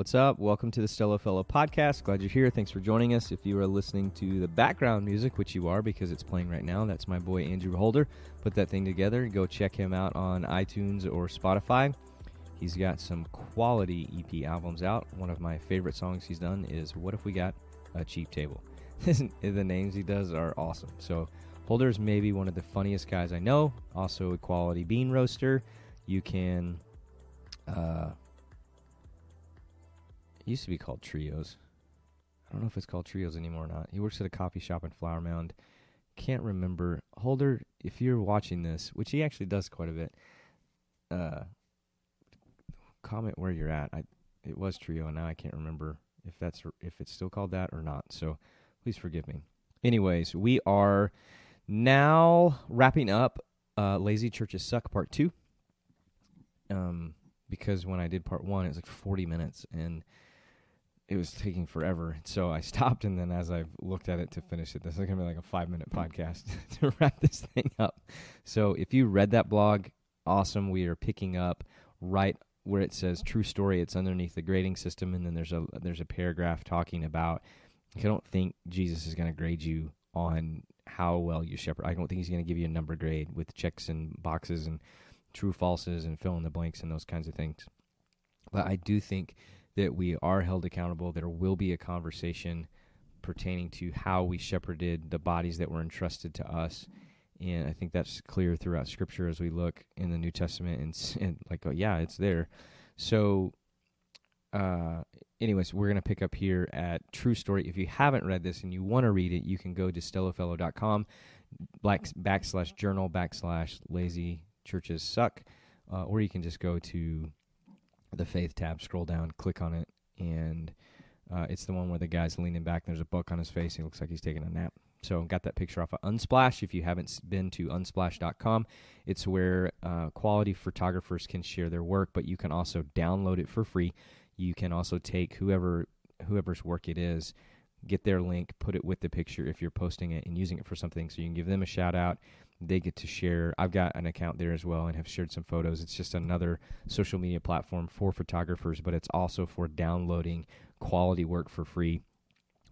What's up? Welcome to the Stello Fellow podcast. Glad you're here. Thanks for joining us. If you are listening to the background music, which you are because it's playing right now, that's my boy Andrew Holder. Put that thing together. Go check him out on iTunes or Spotify. He's got some quality EP albums out. One of my favorite songs he's done is What If We Got a Cheap Table? the names he does are awesome. So, Holder is maybe one of the funniest guys I know. Also, a quality bean roaster. You can. Uh, used to be called Trios. I don't know if it's called Trios anymore or not. He works at a coffee shop in Flower Mound. Can't remember. Holder, if you're watching this, which he actually does quite a bit, uh, comment where you're at. I it was Trio, and now I can't remember if that's if it's still called that or not. So please forgive me. Anyways, we are now wrapping up uh, Lazy Churches Suck Part Two. Um, because when I did Part One, it was like 40 minutes, and it was taking forever. So I stopped, and then as I've looked at it to finish it, this is gonna be like a five minute podcast to wrap this thing up. So if you read that blog, awesome. We are picking up right where it says true story. It's underneath the grading system, and then there's a there's a paragraph talking about. I don't think Jesus is gonna grade you on how well you shepherd. I don't think he's gonna give you a number grade with checks and boxes and true falses and fill in the blanks and those kinds of things. But I do think that we are held accountable. There will be a conversation pertaining to how we shepherded the bodies that were entrusted to us. And I think that's clear throughout Scripture as we look in the New Testament and, and like, oh, yeah, it's there. So, uh, anyways, we're going to pick up here at True Story. If you haven't read this and you want to read it, you can go to stellofellow.com black, backslash journal backslash lazy churches suck, uh, or you can just go to the faith tab, scroll down, click on it, and uh, it's the one where the guy's leaning back. And there's a book on his face. He looks like he's taking a nap. So got that picture off of Unsplash. If you haven't been to unsplash.com, it's where uh, quality photographers can share their work, but you can also download it for free. You can also take whoever whoever's work it is, get their link, put it with the picture if you're posting it and using it for something, so you can give them a shout out they get to share. I've got an account there as well and have shared some photos. It's just another social media platform for photographers, but it's also for downloading quality work for free.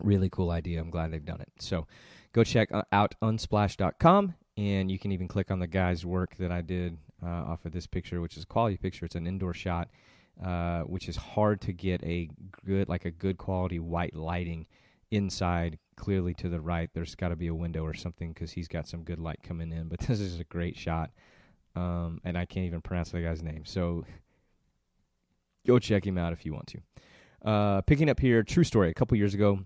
Really cool idea. I'm glad they've done it. So go check uh, out unsplash.com and you can even click on the guy's work that I did uh, off of this picture, which is a quality picture. It's an indoor shot, uh, which is hard to get a good, like a good quality white lighting inside clearly to the right. There's got to be a window or something because he's got some good light coming in. But this is a great shot, um, and I can't even pronounce the guy's name. So go check him out if you want to. Uh, picking up here, true story. A couple years ago,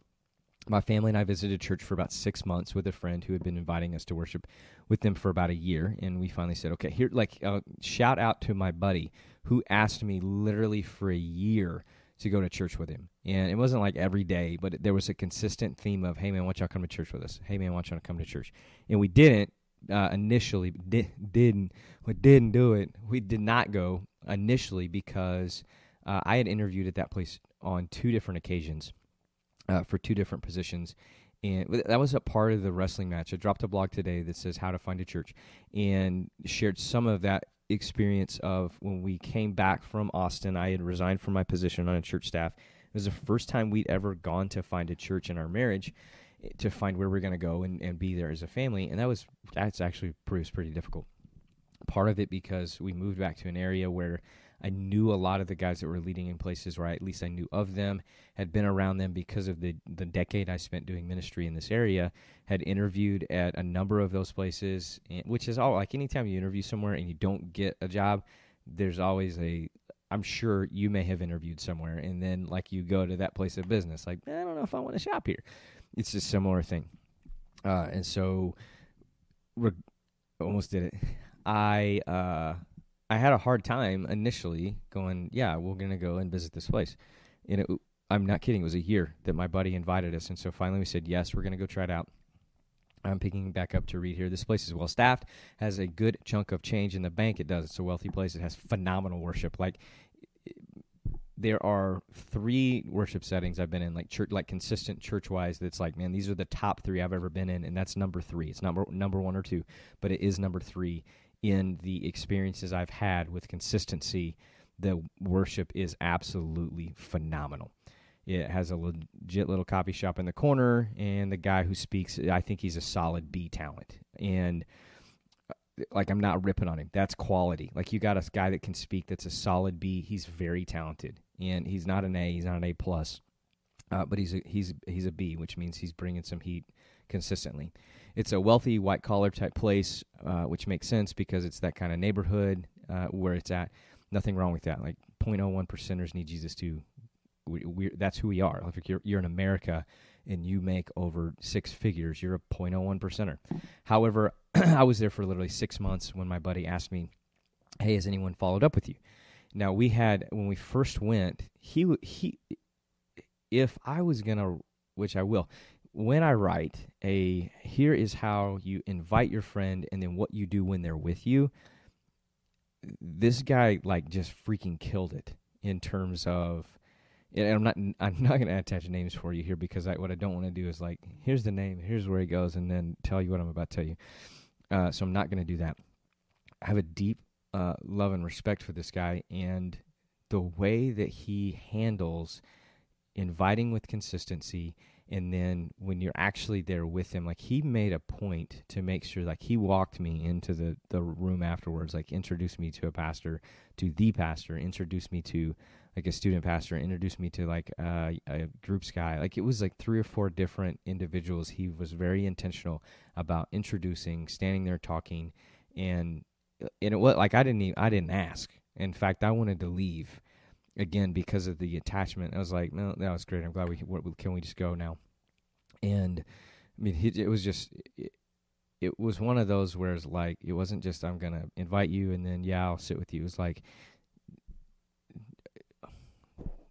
my family and I visited church for about six months with a friend who had been inviting us to worship with them for about a year, and we finally said, "Okay, here." Like, uh, shout out to my buddy who asked me literally for a year to go to church with him. And it wasn't like every day, but there was a consistent theme of, hey man, why don't y'all come to church with us? Hey man, why don't y'all come to church? And we didn't uh, initially, di- didn't, we didn't do it. We did not go initially because uh, I had interviewed at that place on two different occasions uh, for two different positions. And that was a part of the wrestling match. I dropped a blog today that says how to find a church and shared some of that experience of when we came back from Austin. I had resigned from my position on a church staff. It was the first time we'd ever gone to find a church in our marriage eh, to find where we're going to go and, and be there as a family. And that was, that's actually proves pretty difficult. Part of it because we moved back to an area where I knew a lot of the guys that were leading in places where I, at least I knew of them, had been around them because of the the decade I spent doing ministry in this area, had interviewed at a number of those places, and, which is all like anytime you interview somewhere and you don't get a job, there's always a I'm sure you may have interviewed somewhere and then like you go to that place of business like I don't know if I want to shop here. It's a similar thing. Uh, and so re- almost did it. I uh, I had a hard time initially going, yeah, we're going to go and visit this place. And it, I'm not kidding. It was a year that my buddy invited us. And so finally we said, yes, we're going to go try it out. I'm picking back up to read here. This place is well staffed, has a good chunk of change in the bank. It does. It's a wealthy place. It has phenomenal worship. Like, there are three worship settings I've been in, like church, like consistent church wise. That's like, man, these are the top three I've ever been in, and that's number three. It's not number one or two, but it is number three in the experiences I've had with consistency the worship is absolutely phenomenal. It has a legit little coffee shop in the corner, and the guy who speaks, I think he's a solid B talent. And uh, like, I'm not ripping on him. That's quality. Like, you got a guy that can speak that's a solid B. He's very talented, and he's not an A. He's not an A plus, uh, but he's a, he's he's a B, which means he's bringing some heat consistently. It's a wealthy white collar type place, uh, which makes sense because it's that kind of neighborhood uh, where it's at. Nothing wrong with that. Like 0.01 percenters need Jesus too we, that's who we are. If you're, you're in America and you make over six figures, you're a 0.01 percenter. However, I was there for literally six months when my buddy asked me, "Hey, has anyone followed up with you?" Now we had when we first went, he he, if I was gonna, which I will, when I write a here is how you invite your friend and then what you do when they're with you. This guy like just freaking killed it in terms of and I'm not I'm not going to attach names for you here because I, what I don't want to do is like here's the name, here's where he goes, and then tell you what I'm about to tell you. Uh, so I'm not going to do that. I have a deep uh, love and respect for this guy and the way that he handles inviting with consistency and then when you're actually there with him like he made a point to make sure like he walked me into the the room afterwards like introduced me to a pastor to the pastor introduced me to like a student pastor introduced me to like uh, a groups guy like it was like three or four different individuals he was very intentional about introducing standing there talking and and it was like i didn't even, i didn't ask. In fact i wanted to leave again because of the attachment i was like no that was great i'm glad we can we just go now and i mean it was just it, it was one of those where it's like it wasn't just i'm gonna invite you and then yeah i'll sit with you it was like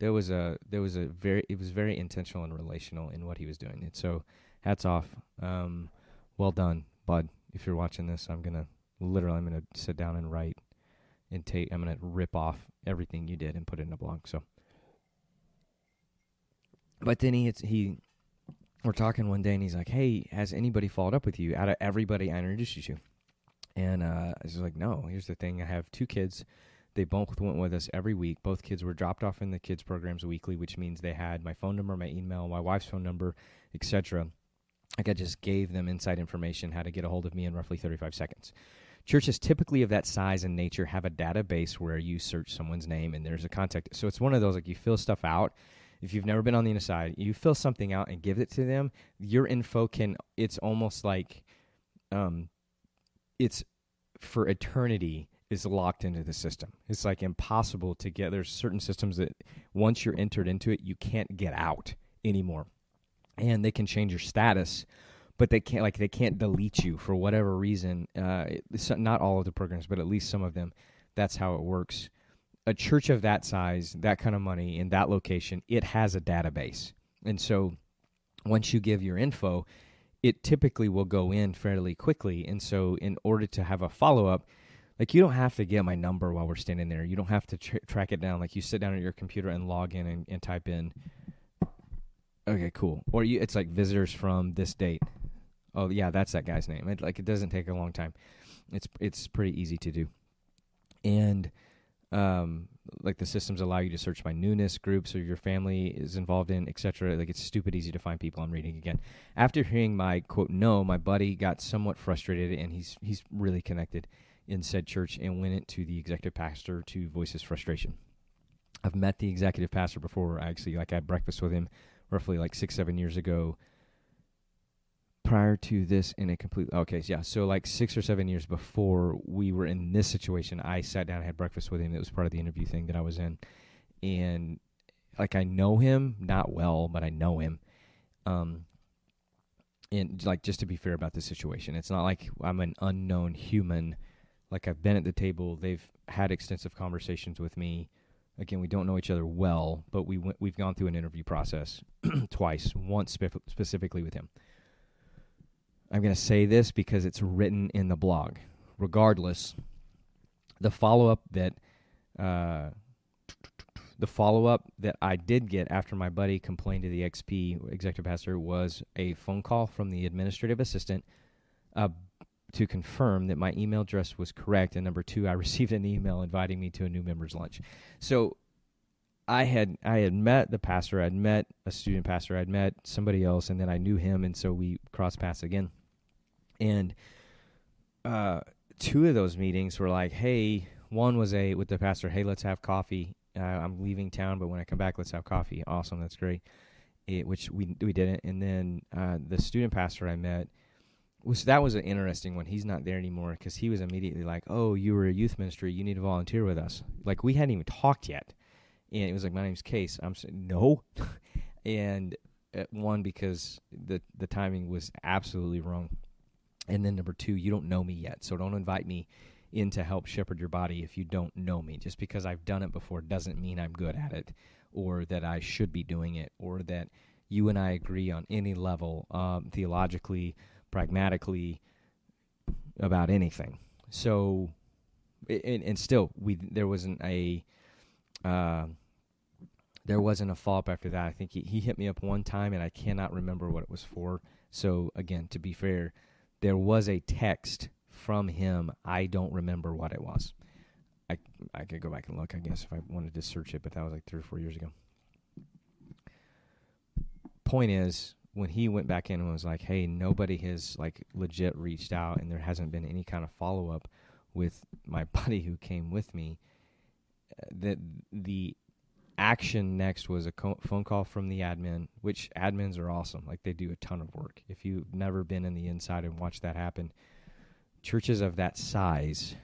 there was a there was a very it was very intentional and relational in what he was doing. And so hats off. Um, well done, bud. If you're watching this, I'm gonna literally I'm gonna sit down and write and take I'm gonna rip off everything you did and put it in a blog. So but then he he we're talking one day and he's like, Hey, has anybody followed up with you out of everybody I introduced you to? And uh, I was like, No, here's the thing, I have two kids they both went with us every week. Both kids were dropped off in the kids programs weekly, which means they had my phone number, my email, my wife's phone number, etc. Like I just gave them inside information how to get a hold of me in roughly 35 seconds. Churches typically of that size and nature have a database where you search someone's name and there's a contact. So it's one of those like you fill stuff out. If you've never been on the inside, you fill something out and give it to them. Your info can. It's almost like, um, it's for eternity is locked into the system. It's like impossible to get. There's certain systems that once you're entered into it, you can't get out anymore, and they can change your status, but they can't like they can't delete you for whatever reason. Uh, not all of the programs, but at least some of them. That's how it works. A church of that size, that kind of money in that location, it has a database, and so once you give your info, it typically will go in fairly quickly. And so, in order to have a follow up like you don't have to get my number while we're standing there. You don't have to tr- track it down. Like you sit down at your computer and log in and, and type in. Okay, cool. Or you, it's like visitors from this date. Oh yeah, that's that guy's name. It, like it doesn't take a long time. It's it's pretty easy to do, and um, like the systems allow you to search by newness groups or your family is involved in, etc. Like it's stupid easy to find people. I'm reading again. After hearing my quote no, my buddy got somewhat frustrated, and he's he's really connected in said church and went into the executive pastor to voice his frustration. I've met the executive pastor before. Actually, like I had breakfast with him roughly like six, seven years ago. Prior to this, in a complete okay, yeah. So like six or seven years before we were in this situation, I sat down and had breakfast with him. It was part of the interview thing that I was in, and like I know him not well, but I know him. Um, and like just to be fair about the situation, it's not like I'm an unknown human like I've been at the table. They've had extensive conversations with me. Again, we don't know each other well, but we went, we've gone through an interview process twice. Once spe- specifically with him. I'm going to say this because it's written in the blog. Regardless, the follow up that uh, the follow up that I did get after my buddy complained to the XP executive pastor was a phone call from the administrative assistant uh, to confirm that my email address was correct, and number two, I received an email inviting me to a new members lunch. So I had I had met the pastor, I'd met a student pastor, I'd met somebody else, and then I knew him, and so we crossed paths again. And uh, two of those meetings were like, "Hey," one was a with the pastor, "Hey, let's have coffee." Uh, I'm leaving town, but when I come back, let's have coffee. Awesome, that's great. It, which we we didn't, and then uh, the student pastor I met was that was an interesting one. He's not there anymore because he was immediately like, "Oh, you were a youth ministry. You need to volunteer with us." Like we hadn't even talked yet and it was like my name's Case. I'm saying no, and uh, one because the the timing was absolutely wrong, and then number two, you don't know me yet, so don't invite me in to help shepherd your body if you don't know me. Just because I've done it before doesn't mean I'm good at it, or that I should be doing it, or that you and I agree on any level, um, theologically, pragmatically, about anything. So, and, and still, we there wasn't a. Uh, there wasn't a follow up after that. I think he, he hit me up one time, and I cannot remember what it was for. So again, to be fair, there was a text from him. I don't remember what it was. I I could go back and look, I guess, if I wanted to search it, but that was like three or four years ago. Point is, when he went back in and was like, "Hey, nobody has like legit reached out, and there hasn't been any kind of follow up with my buddy who came with me," uh, that the action next was a co- phone call from the admin, which admins are awesome. Like they do a ton of work. If you've never been in the inside and watched that happen, churches of that size,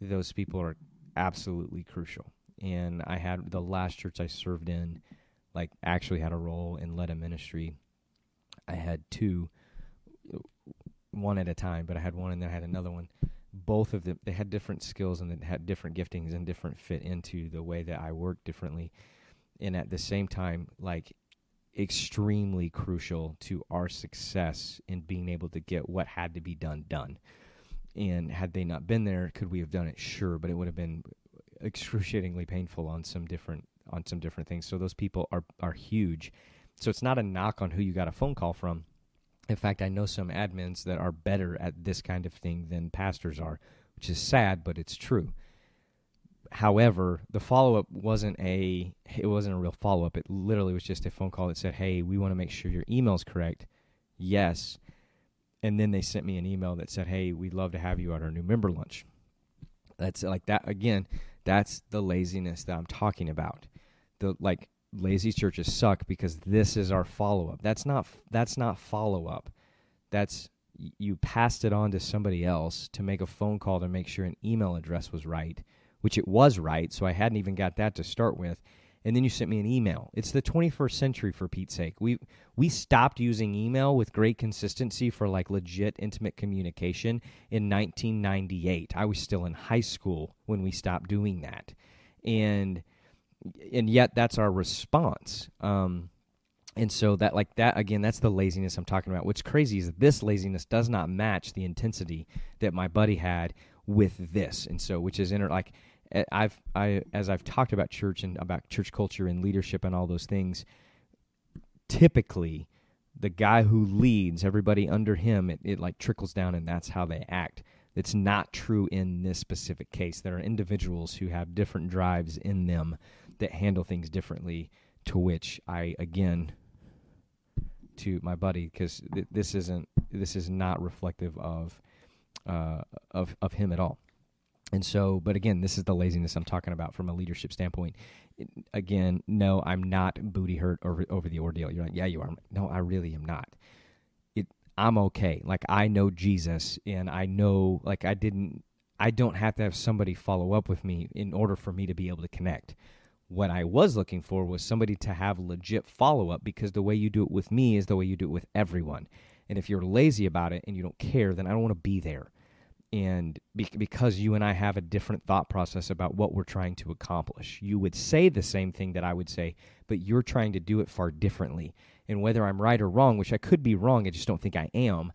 those people are absolutely crucial. And I had the last church I served in, like actually had a role and led a ministry. I had two, one at a time, but I had one and then I had another one both of them they had different skills and they had different giftings and different fit into the way that I work differently. And at the same time like extremely crucial to our success in being able to get what had to be done done. And had they not been there could we have done it? Sure but it would have been excruciatingly painful on some different on some different things. So those people are are huge. So it's not a knock on who you got a phone call from in fact, I know some admins that are better at this kind of thing than pastors are, which is sad, but it's true. However, the follow up wasn't a it wasn't a real follow up. It literally was just a phone call that said, "Hey, we want to make sure your email's correct." Yes. And then they sent me an email that said, "Hey, we'd love to have you at our new member lunch." That's like that again, that's the laziness that I'm talking about. The like lazy churches suck because this is our follow up. That's not that's not follow up. That's you passed it on to somebody else to make a phone call to make sure an email address was right, which it was right, so I hadn't even got that to start with. And then you sent me an email. It's the 21st century for Pete's sake. We we stopped using email with great consistency for like legit intimate communication in 1998. I was still in high school when we stopped doing that. And and yet that's our response. Um, and so that like that again, that's the laziness I'm talking about. What's crazy is this laziness does not match the intensity that my buddy had with this, and so which is inter like eh, I've I as I've talked about church and about church culture and leadership and all those things. Typically, the guy who leads everybody under him, it, it like trickles down, and that's how they act. It's not true in this specific case. There are individuals who have different drives in them that handle things differently. To which I again to my buddy because th- this isn't this is not reflective of uh, of of him at all. And so, but again, this is the laziness I'm talking about from a leadership standpoint. Again, no, I'm not booty hurt over over the ordeal. You're like, yeah, you are. No, I really am not. It, I'm okay. Like I know Jesus, and I know, like I didn't, I don't have to have somebody follow up with me in order for me to be able to connect what I was looking for was somebody to have legit follow up because the way you do it with me is the way you do it with everyone. And if you're lazy about it and you don't care, then I don't want to be there. And be- because you and I have a different thought process about what we're trying to accomplish, you would say the same thing that I would say, but you're trying to do it far differently. And whether I'm right or wrong, which I could be wrong, I just don't think I am,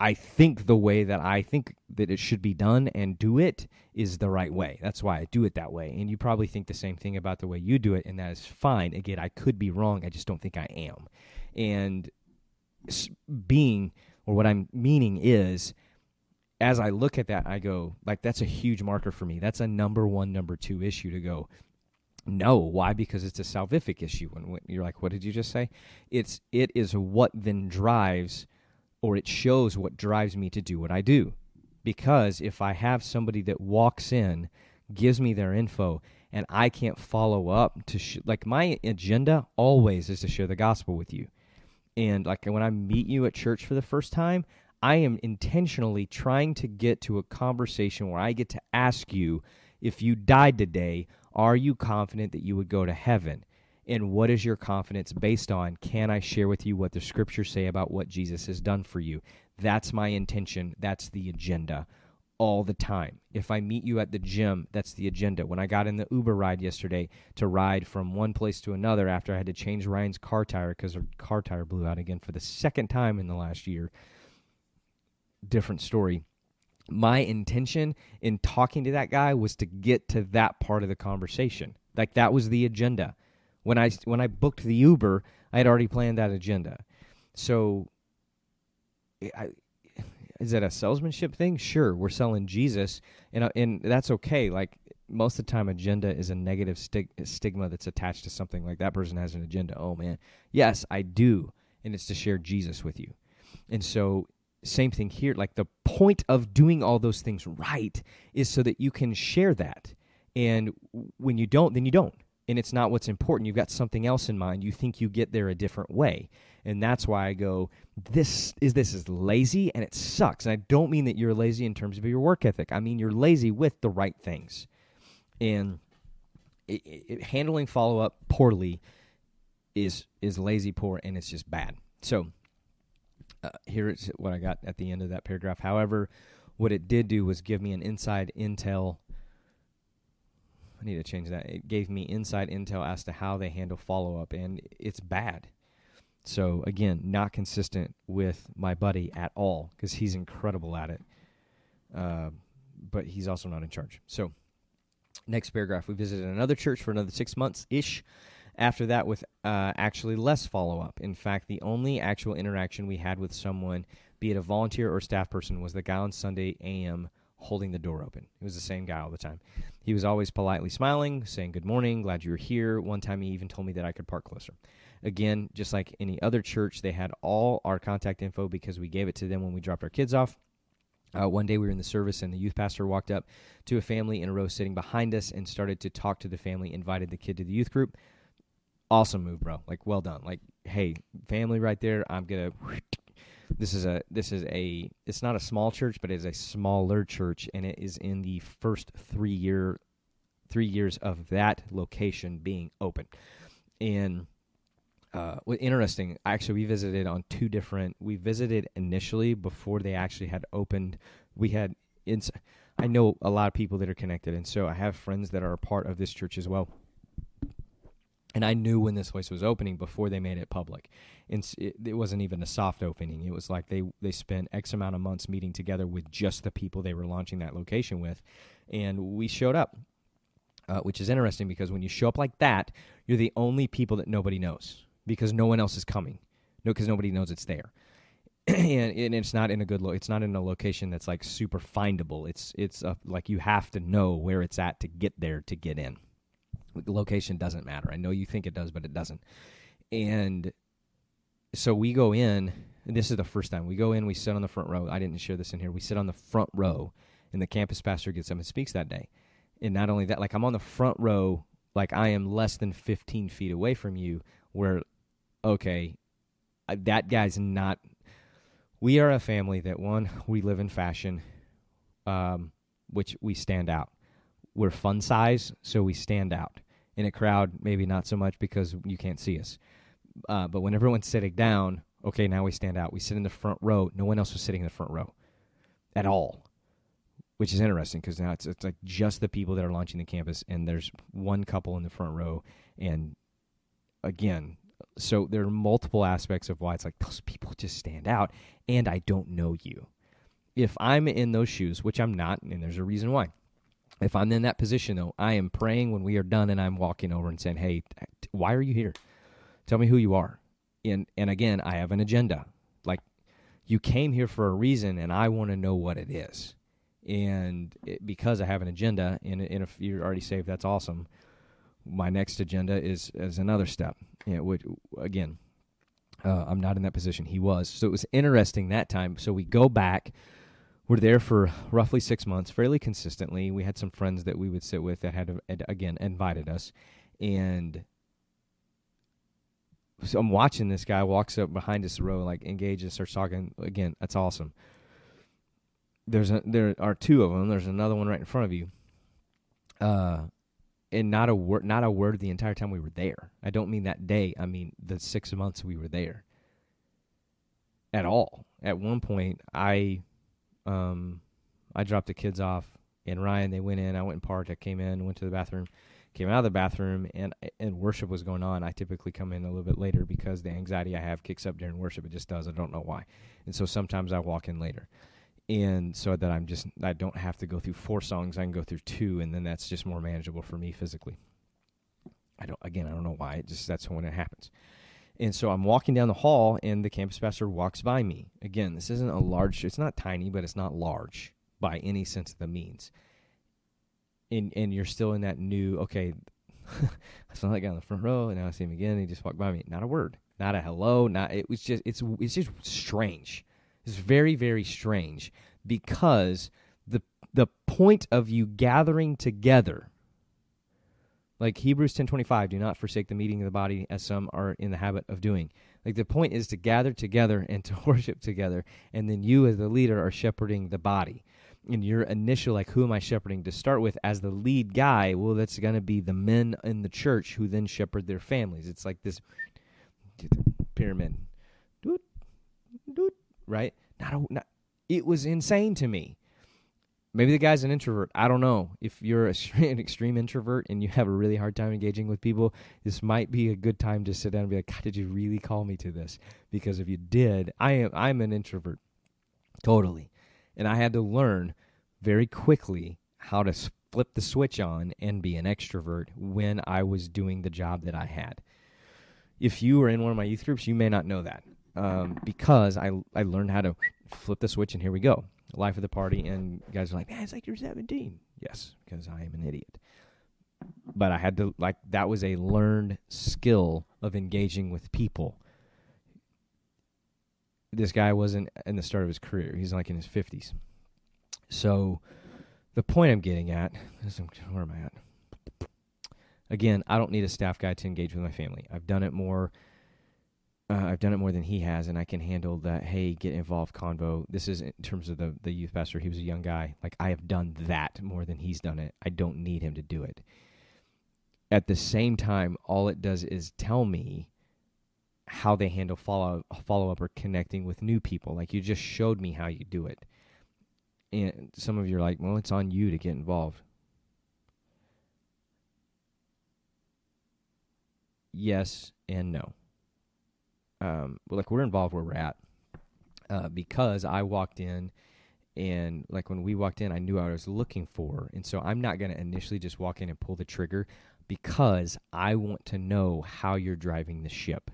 I think the way that I think that it should be done and do it is the right way. That's why I do it that way. And you probably think the same thing about the way you do it, and that is fine. Again, I could be wrong. I just don't think I am. And being, or what I'm meaning is, as I look at that, I go, like, that's a huge marker for me. That's a number one, number two issue to go. No, why? Because it's a salvific issue. And you're like, what did you just say? It's it is what then drives, or it shows what drives me to do what I do. Because if I have somebody that walks in, gives me their info, and I can't follow up to sh- like my agenda always is to share the gospel with you. And like when I meet you at church for the first time, I am intentionally trying to get to a conversation where I get to ask you if you died today, are you confident that you would go to heaven? And what is your confidence based on? Can I share with you what the scriptures say about what Jesus has done for you? That's my intention. That's the agenda all the time. If I meet you at the gym, that's the agenda. When I got in the Uber ride yesterday to ride from one place to another after I had to change Ryan's car tire because her car tire blew out again for the second time in the last year, different story. My intention in talking to that guy was to get to that part of the conversation. Like that was the agenda. When I when I booked the Uber, I had already planned that agenda. So I, is that a salesmanship thing? Sure, we're selling Jesus, and uh, and that's okay. Like most of the time, agenda is a negative stig- stigma that's attached to something. Like that person has an agenda. Oh man, yes, I do, and it's to share Jesus with you. And so, same thing here. Like the point of doing all those things right is so that you can share that. And when you don't, then you don't and it's not what's important. You've got something else in mind. You think you get there a different way. And that's why I go, this is this is lazy and it sucks. And I don't mean that you're lazy in terms of your work ethic. I mean you're lazy with the right things. And it, it, handling follow up poorly is is lazy poor and it's just bad. So uh, here is what I got at the end of that paragraph. However, what it did do was give me an inside intel I need to change that. It gave me inside intel as to how they handle follow up, and it's bad. So again, not consistent with my buddy at all because he's incredible at it, uh, but he's also not in charge. So next paragraph, we visited another church for another six months ish. After that, with uh, actually less follow up. In fact, the only actual interaction we had with someone, be it a volunteer or staff person, was the guy on Sunday AM holding the door open. He was the same guy all the time. He was always politely smiling, saying good morning, glad you were here. One time he even told me that I could park closer. Again, just like any other church, they had all our contact info because we gave it to them when we dropped our kids off. Uh, one day we were in the service and the youth pastor walked up to a family in a row sitting behind us and started to talk to the family, invited the kid to the youth group. Awesome move, bro. Like, well done. Like, hey, family right there, I'm going to this is a this is a it's not a small church, but it is a smaller church, and it is in the first three year three years of that location being open. And uh, interesting, actually, we visited on two different. We visited initially before they actually had opened. We had ins. I know a lot of people that are connected, and so I have friends that are a part of this church as well and I knew when this place was opening before they made it public. And it, wasn't even a soft opening. It was like they they spent X amount of months meeting together with just the people they were launching that location with, and we showed up, uh, which is interesting because when you show up like that, you're the only people that nobody knows because no one else is coming, no, because nobody knows it's there. and, and, it's not in a good lo- it's not in a location that's like super findable it's it's a, like you have to know where it's at to get there to get in location doesn't matter. I know you think it does, but it doesn't. And so we go in, this is the first time. We go in, we sit on the front row. I didn't share this in here. We sit on the front row, and the campus pastor gets up and speaks that day. And not only that, like I'm on the front row, like I am less than 15 feet away from you, where, okay, that guy's not. We are a family that, one, we live in fashion, um, which we stand out. We're fun size, so we stand out in a crowd, maybe not so much because you can't see us. Uh, but when everyone's sitting down, okay, now we stand out. We sit in the front row. No one else was sitting in the front row at all, which is interesting because now it's, it's like just the people that are launching the campus, and there's one couple in the front row. And again, so there are multiple aspects of why it's like those people just stand out, and I don't know you. If I'm in those shoes, which I'm not, and there's a reason why if I'm in that position, though, I am praying when we are done and I'm walking over and saying, Hey, why are you here? Tell me who you are. And, and again, I have an agenda. Like, you came here for a reason, and I want to know what it is. And it, because I have an agenda, and, and if you're already saved, that's awesome. My next agenda is is another step. You know, which, again, uh, I'm not in that position. He was, so it was interesting that time. So we go back. We're there for roughly six months, fairly consistently. We had some friends that we would sit with that had, again invited us, and so I'm watching this guy walks up behind us row, like engages, starts talking again. That's awesome. There's a, there are two of them. There's another one right in front of you. Uh, and not a word, not a word the entire time we were there. I don't mean that day. I mean the six months we were there. At all. At one point, I, um, I dropped the kids off, and Ryan. They went in. I went and parked. I came in, went to the bathroom came out of the bathroom and and worship was going on, I typically come in a little bit later because the anxiety I have kicks up during worship. It just does. I don't know why. And so sometimes I walk in later. And so that I'm just I don't have to go through four songs. I can go through two and then that's just more manageable for me physically. I don't again, I don't know why. It just that's when it happens. And so I'm walking down the hall and the campus pastor walks by me. Again, this isn't a large it's not tiny, but it's not large by any sense of the means. And and you're still in that new okay I saw that guy in the front row and now I see him again. He just walked by me. Not a word not a hello not it was just it's it's just strange. It's very very strange because the the point of you gathering together like Hebrews 10:25 do not forsake the meeting of the body as some are in the habit of doing. Like the point is to gather together and to worship together and then you as the leader are shepherding the body. And your initial like who am i shepherding? to start with as the lead guy well that's going to be the men in the church who then shepherd their families. It's like this pyramid. Right? Not, a, not it was insane to me maybe the guy's an introvert. I don't know. If you're a, an extreme introvert and you have a really hard time engaging with people this might be a good time to sit down and be like god did you really call me to this? Because if you did i am i'm an introvert. Totally. And I had to learn very quickly how to flip the switch on and be an extrovert when I was doing the job that I had. If you were in one of my youth groups, you may not know that um, because I I learned how to flip the switch and here we go, life of the party. And guys are like, man, it's like you're 17. Yes, because I am an idiot. But I had to like that was a learned skill of engaging with people this guy wasn't in the start of his career. He's like in his 50s. So the point I'm getting at is where am I at? Again, I don't need a staff guy to engage with my family. I've done it more. Uh, I've done it more than he has, and I can handle that. Hey, get involved convo. This is in terms of the the youth pastor. He was a young guy. Like I have done that more than he's done it. I don't need him to do it. At the same time, all it does is tell me how they handle follow follow up or connecting with new people. Like you just showed me how you do it. And some of you are like, well, it's on you to get involved. Yes and no. Um, like we're involved where we're at uh, because I walked in and like when we walked in, I knew I was looking for, and so I'm not going to initially just walk in and pull the trigger because I want to know how you're driving the ship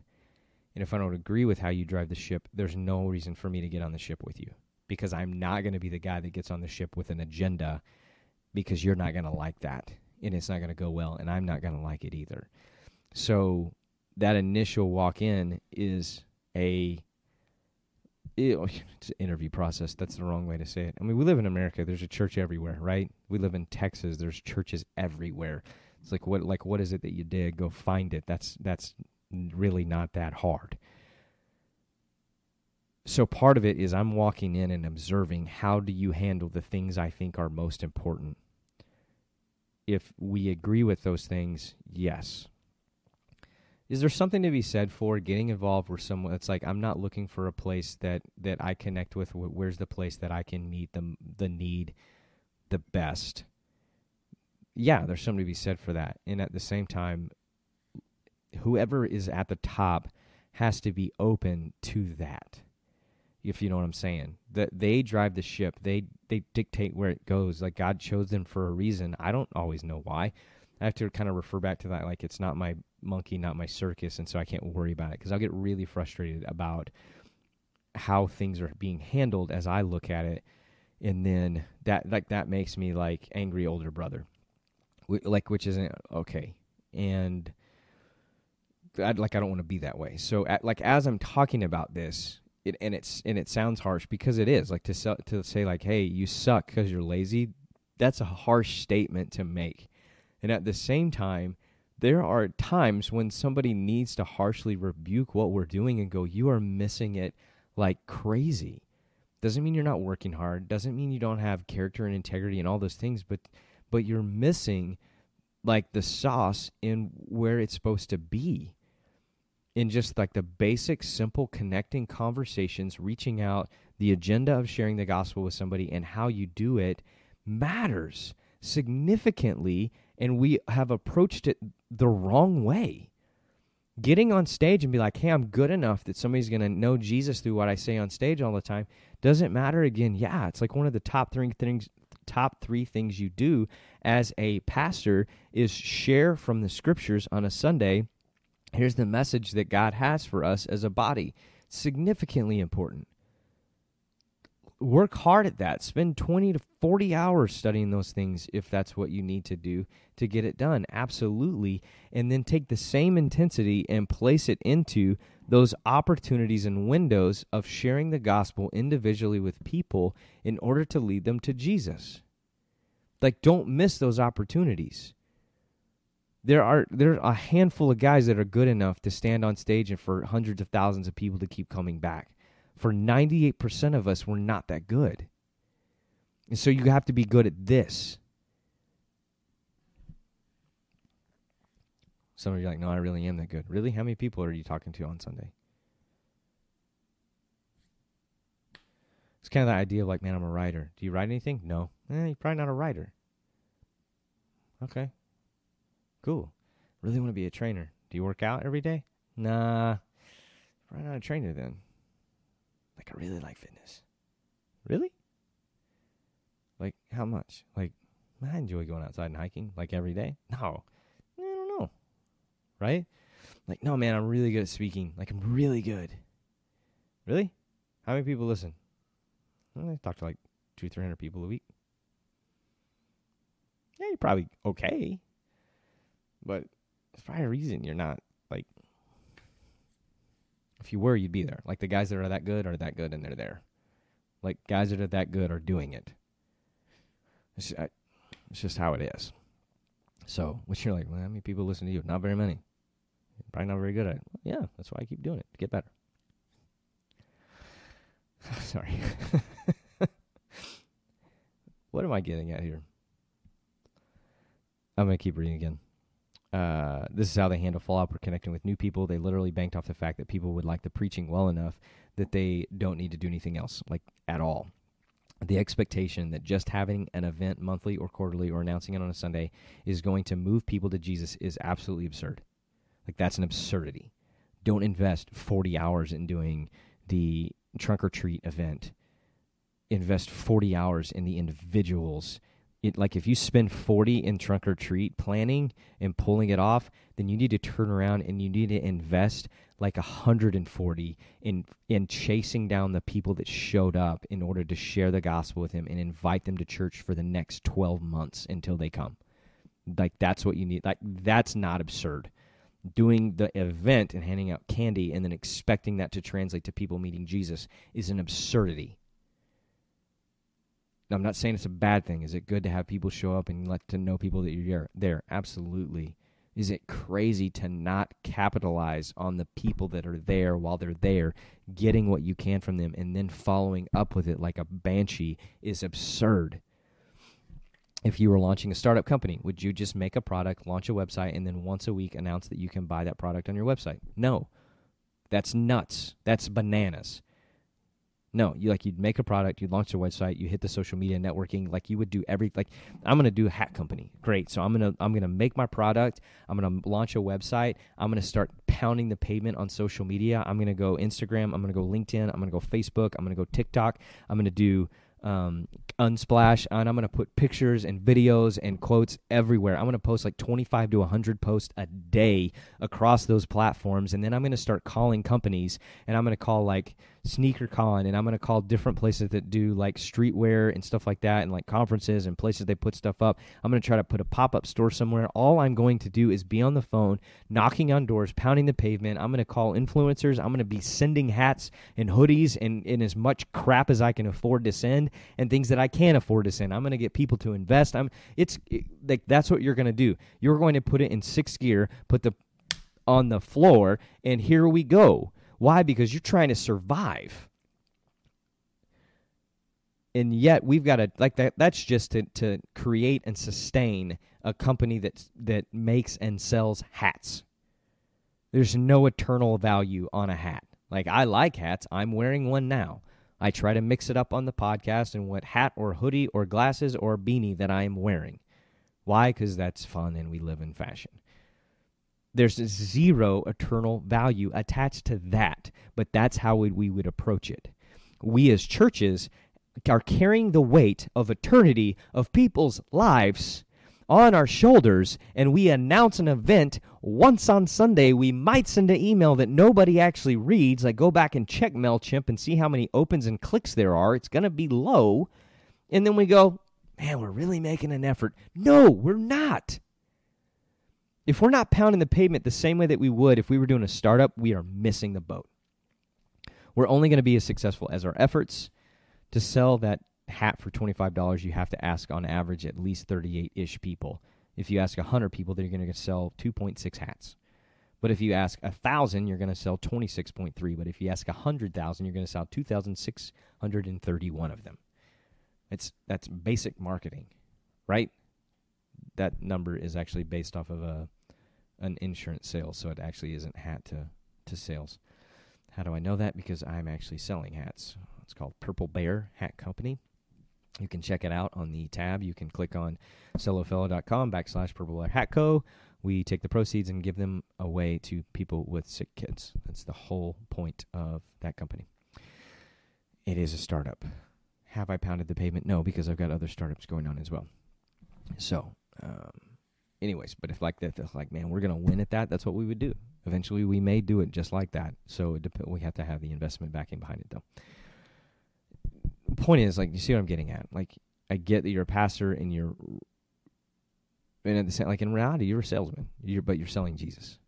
and if I don't agree with how you drive the ship, there's no reason for me to get on the ship with you because I'm not going to be the guy that gets on the ship with an agenda because you're not going to like that and it's not going to go well and I'm not going to like it either. So that initial walk in is a it's interview process. That's the wrong way to say it. I mean, we live in America. There's a church everywhere, right? We live in Texas. There's churches everywhere. It's like what like what is it that you did? Go find it. That's that's really not that hard. So part of it is I'm walking in and observing how do you handle the things I think are most important. If we agree with those things, yes. Is there something to be said for getting involved with someone it's like I'm not looking for a place that that I connect with where's the place that I can meet the the need the best. Yeah, there's something to be said for that. And at the same time, whoever is at the top has to be open to that if you know what i'm saying. That they drive the ship. They they dictate where it goes. Like god chose them for a reason. I don't always know why. I have to kind of refer back to that like it's not my monkey not my circus and so i can't worry about it because i'll get really frustrated about how things are being handled as I look at it, and then that like that makes me like angry older brother, like which isn't okay, and I'd, like I don't want to be that way. So at, like as I'm talking about this, it, and it's and it sounds harsh because it is like to to say like hey you suck because you're lazy. That's a harsh statement to make, and at the same time there are times when somebody needs to harshly rebuke what we're doing and go, You are missing it like crazy. Doesn't mean you're not working hard, doesn't mean you don't have character and integrity and all those things, but but you're missing like the sauce in where it's supposed to be. In just like the basic, simple connecting conversations, reaching out, the agenda of sharing the gospel with somebody and how you do it matters significantly and we have approached it the wrong way. Getting on stage and be like, hey, I'm good enough that somebody's going to know Jesus through what I say on stage all the time doesn't matter again. Yeah, it's like one of the top three things top 3 things you do as a pastor is share from the scriptures on a Sunday. Here's the message that God has for us as a body. Significantly important work hard at that. Spend 20 to 40 hours studying those things if that's what you need to do to get it done. Absolutely. And then take the same intensity and place it into those opportunities and windows of sharing the gospel individually with people in order to lead them to Jesus. Like don't miss those opportunities. There are there are a handful of guys that are good enough to stand on stage and for hundreds of thousands of people to keep coming back for 98% of us, we're not that good. And so you have to be good at this. Some of you are like, no, I really am that good. Really? How many people are you talking to on Sunday? It's kind of the idea of like, man, I'm a writer. Do you write anything? No. Eh, you're probably not a writer. Okay. Cool. Really want to be a trainer. Do you work out every day? Nah. Probably not a trainer then. Like, I really like fitness. Really? Like, how much? Like, I enjoy going outside and hiking, like every day. No, I don't know. Right? Like, no, man, I'm really good at speaking. Like, I'm really good. Really? How many people listen? I talk to like two, three hundred people a week. Yeah, you're probably okay, but there's probably a reason you're not like if you were, you'd be there. Like the guys that are that good are that good and they're there. Like guys that are that good are doing it. It's, I, it's just how it is. So, which you're like, well, how many people listen to you? Not very many. Probably not very good at it. Well, yeah, that's why I keep doing it to get better. Sorry. what am I getting at here? I'm going to keep reading again uh, this is how they handle fallout for connecting with new people. They literally banked off the fact that people would like the preaching well enough that they don't need to do anything else, like at all. The expectation that just having an event monthly or quarterly or announcing it on a Sunday is going to move people to Jesus is absolutely absurd. Like, that's an absurdity. Don't invest 40 hours in doing the trunk or treat event. Invest 40 hours in the individuals it, like if you spend 40 in trunk or treat planning and pulling it off then you need to turn around and you need to invest like 140 in in chasing down the people that showed up in order to share the gospel with him and invite them to church for the next 12 months until they come. Like that's what you need like that's not absurd. Doing the event and handing out candy and then expecting that to translate to people meeting Jesus is an absurdity I'm not saying it's a bad thing. Is it good to have people show up and let to know people that you're there? Absolutely. Is it crazy to not capitalize on the people that are there while they're there, getting what you can from them, and then following up with it like a banshee is absurd. If you were launching a startup company, would you just make a product, launch a website, and then once a week announce that you can buy that product on your website? No. That's nuts. That's bananas. No, you like you'd make a product, you launch a website, you hit the social media networking, like you would do every like I'm gonna do a hat company. Great. So I'm gonna I'm gonna make my product, I'm gonna launch a website, I'm gonna start pounding the pavement on social media. I'm gonna go Instagram, I'm gonna go LinkedIn, I'm gonna go Facebook, I'm gonna go TikTok, I'm gonna do um, Unsplash, and I'm going to put pictures and videos and quotes everywhere. I'm going to post like 25 to 100 posts a day across those platforms, and then I'm going to start calling companies, and I'm going to call like sneaker con and I'm going to call different places that do like streetwear and stuff like that and like conferences and places they put stuff up. I'm going to try to put a pop-up store somewhere. All I'm going to do is be on the phone, knocking on doors, pounding the pavement. I'm going to call influencers. I'm going to be sending hats and hoodies and, and as much crap as I can afford to send and things that I can't afford to send. I'm going to get people to invest. I'm it's it, like that's what you're going to do. You're going to put it in 6th gear, put the on the floor and here we go why? Because you're trying to survive. And yet we've got to like that that's just to, to create and sustain a company that that makes and sells hats. There's no eternal value on a hat. Like I like hats. I'm wearing one now. I try to mix it up on the podcast and what hat or hoodie or glasses or beanie that I am wearing. Why? Because that's fun and we live in fashion. There's zero eternal value attached to that, but that's how we would approach it. We as churches are carrying the weight of eternity of people's lives on our shoulders and we announce an event once on Sunday, we might send an email that nobody actually reads. Like, go back and check MailChimp and see how many opens and clicks there are. It's going to be low. And then we go, man, we're really making an effort. No, we're not. If we're not pounding the pavement the same way that we would if we were doing a startup, we are missing the boat. We're only going to be as successful as our efforts to sell that hat for $25. You have to ask on average at least 38 ish people. If you ask 100 people, then you're going to sell 2.6 hats. But if you ask 1,000, you're going to sell 26.3. But if you ask 100,000, you're going to sell 2,631 of them. It's, that's basic marketing, right? That number is actually based off of a an insurance sale, so it actually isn't hat to, to sales. How do I know that? Because I'm actually selling hats. It's called Purple Bear Hat Company. You can check it out on the tab. You can click on stellofellow.com backslash Purple Bear Hat Co. We take the proceeds and give them away to people with sick kids. That's the whole point of that company. It is a startup. Have I pounded the pavement? No, because I've got other startups going on as well. So, um, anyways, but if like that, like man, we're gonna win at that. That's what we would do. Eventually, we may do it just like that. So it dep- we have to have the investment backing behind it, though. The point is, like, you see what I'm getting at. Like, I get that you're a pastor and you're, and at the same, like in reality, you're a salesman. You're, but you're selling Jesus.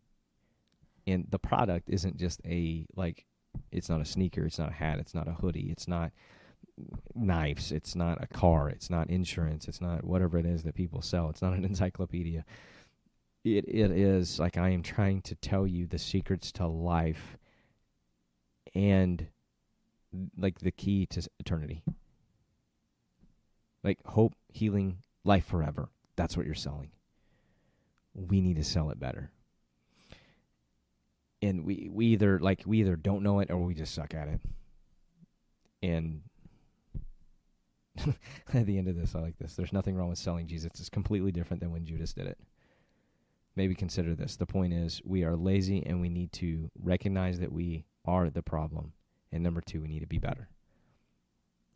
And the product isn't just a like, it's not a sneaker, it's not a hat, it's not a hoodie, it's not knives. It's not a car. It's not insurance. It's not whatever it is that people sell. It's not an encyclopedia. It it is like I am trying to tell you the secrets to life and like the key to eternity. Like hope, healing, life forever. That's what you're selling. We need to sell it better. And we, we either like we either don't know it or we just suck at it. And at the end of this, I like this. There's nothing wrong with selling Jesus. It's completely different than when Judas did it. Maybe consider this. The point is, we are lazy and we need to recognize that we are the problem. And number two, we need to be better.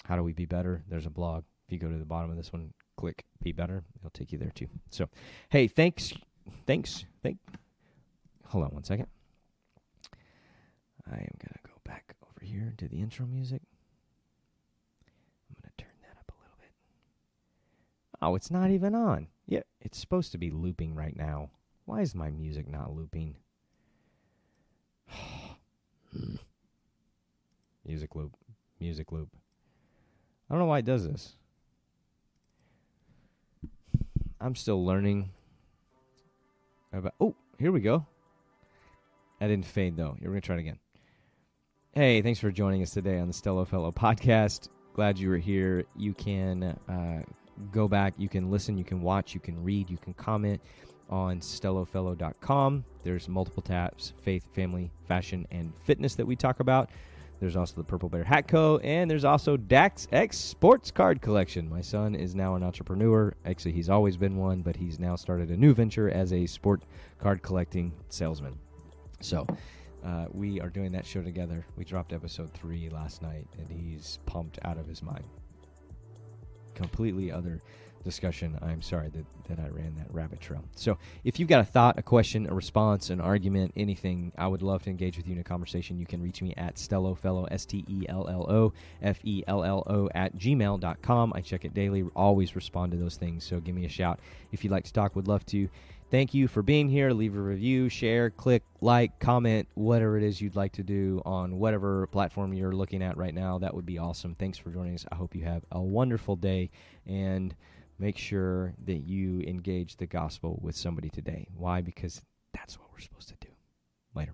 How do we be better? There's a blog. If you go to the bottom of this one, click Be Better. It'll take you there too. So, hey, thanks. Thanks. Thank. Hold on one second. I am going to go back over here to the intro music. Oh, it's not even on. Yeah, it's supposed to be looping right now. Why is my music not looping? music loop. Music loop. I don't know why it does this. I'm still learning about. Oh, here we go. I didn't fade though. You're gonna try it again. Hey, thanks for joining us today on the Stello Fellow podcast. Glad you were here. You can uh, go back. You can listen, you can watch, you can read, you can comment on stellofellow.com. There's multiple tabs faith, family, fashion, and fitness that we talk about. There's also the Purple Bear Hat Co. And there's also Dax X Sports Card Collection. My son is now an entrepreneur. Actually, he's always been one, but he's now started a new venture as a sport card collecting salesman. So, uh, we are doing that show together. We dropped episode three last night, and he's pumped out of his mind completely other discussion. I'm sorry that, that I ran that rabbit trail. So, if you've got a thought, a question, a response, an argument, anything, I would love to engage with you in a conversation. You can reach me at stellofellow, S T E L L O F E L L O, at gmail.com. I check it daily, always respond to those things. So, give me a shout if you'd like to talk. Would love to. Thank you for being here. Leave a review, share, click, like, comment, whatever it is you'd like to do on whatever platform you're looking at right now. That would be awesome. Thanks for joining us. I hope you have a wonderful day and make sure that you engage the gospel with somebody today. Why? Because that's what we're supposed to do. Later.